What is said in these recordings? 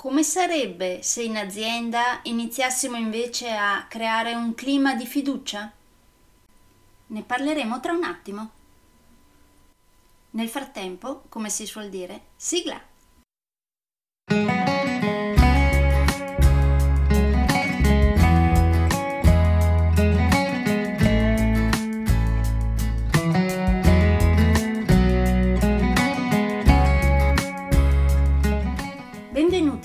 Come sarebbe se in azienda iniziassimo invece a creare un clima di fiducia? Ne parleremo tra un attimo. Nel frattempo, come si suol dire, sigla!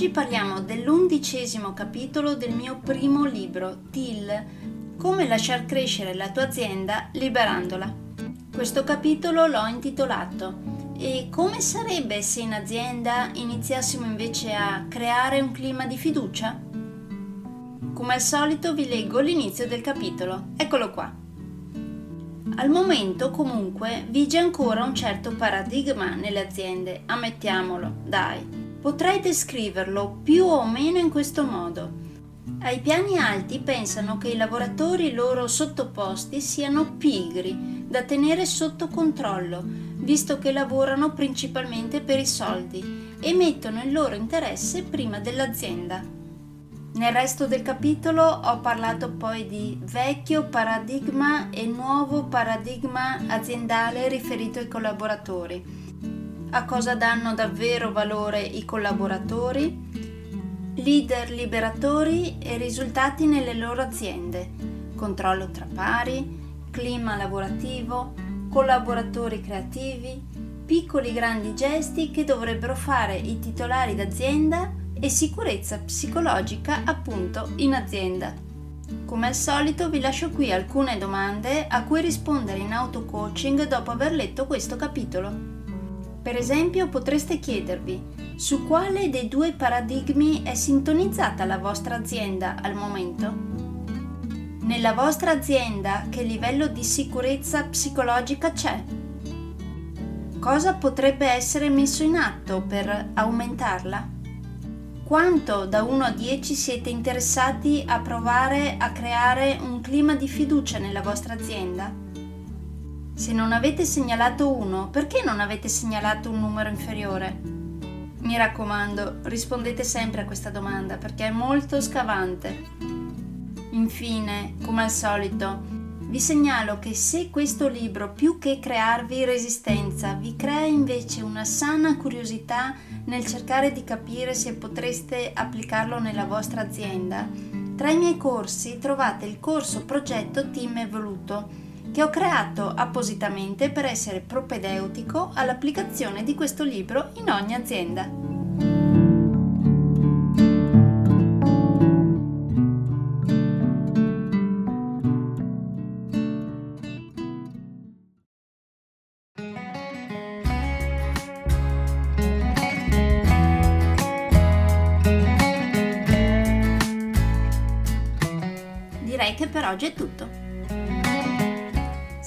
Oggi parliamo dell'undicesimo capitolo del mio primo libro, TIL, Come lasciar crescere la tua azienda liberandola. Questo capitolo l'ho intitolato E come sarebbe se in azienda iniziassimo invece a creare un clima di fiducia? Come al solito vi leggo l'inizio del capitolo. Eccolo qua. Al momento comunque vige ancora un certo paradigma nelle aziende, ammettiamolo, dai Potrei descriverlo più o meno in questo modo. Ai piani alti pensano che i lavoratori loro sottoposti siano pigri, da tenere sotto controllo, visto che lavorano principalmente per i soldi e mettono il loro interesse prima dell'azienda. Nel resto del capitolo ho parlato poi di vecchio paradigma e nuovo paradigma aziendale riferito ai collaboratori a cosa danno davvero valore i collaboratori, leader liberatori e risultati nelle loro aziende, controllo tra pari, clima lavorativo, collaboratori creativi, piccoli grandi gesti che dovrebbero fare i titolari d'azienda e sicurezza psicologica appunto in azienda. Come al solito vi lascio qui alcune domande a cui rispondere in auto coaching dopo aver letto questo capitolo. Per esempio potreste chiedervi su quale dei due paradigmi è sintonizzata la vostra azienda al momento? Nella vostra azienda che livello di sicurezza psicologica c'è? Cosa potrebbe essere messo in atto per aumentarla? Quanto da 1 a 10 siete interessati a provare a creare un clima di fiducia nella vostra azienda? Se non avete segnalato uno, perché non avete segnalato un numero inferiore? Mi raccomando, rispondete sempre a questa domanda perché è molto scavante. Infine, come al solito, vi segnalo che se questo libro, più che crearvi resistenza, vi crea invece una sana curiosità nel cercare di capire se potreste applicarlo nella vostra azienda, tra i miei corsi trovate il corso progetto Team Evoluto che ho creato appositamente per essere propedeutico all'applicazione di questo libro in ogni azienda. Direi che per oggi è tutto.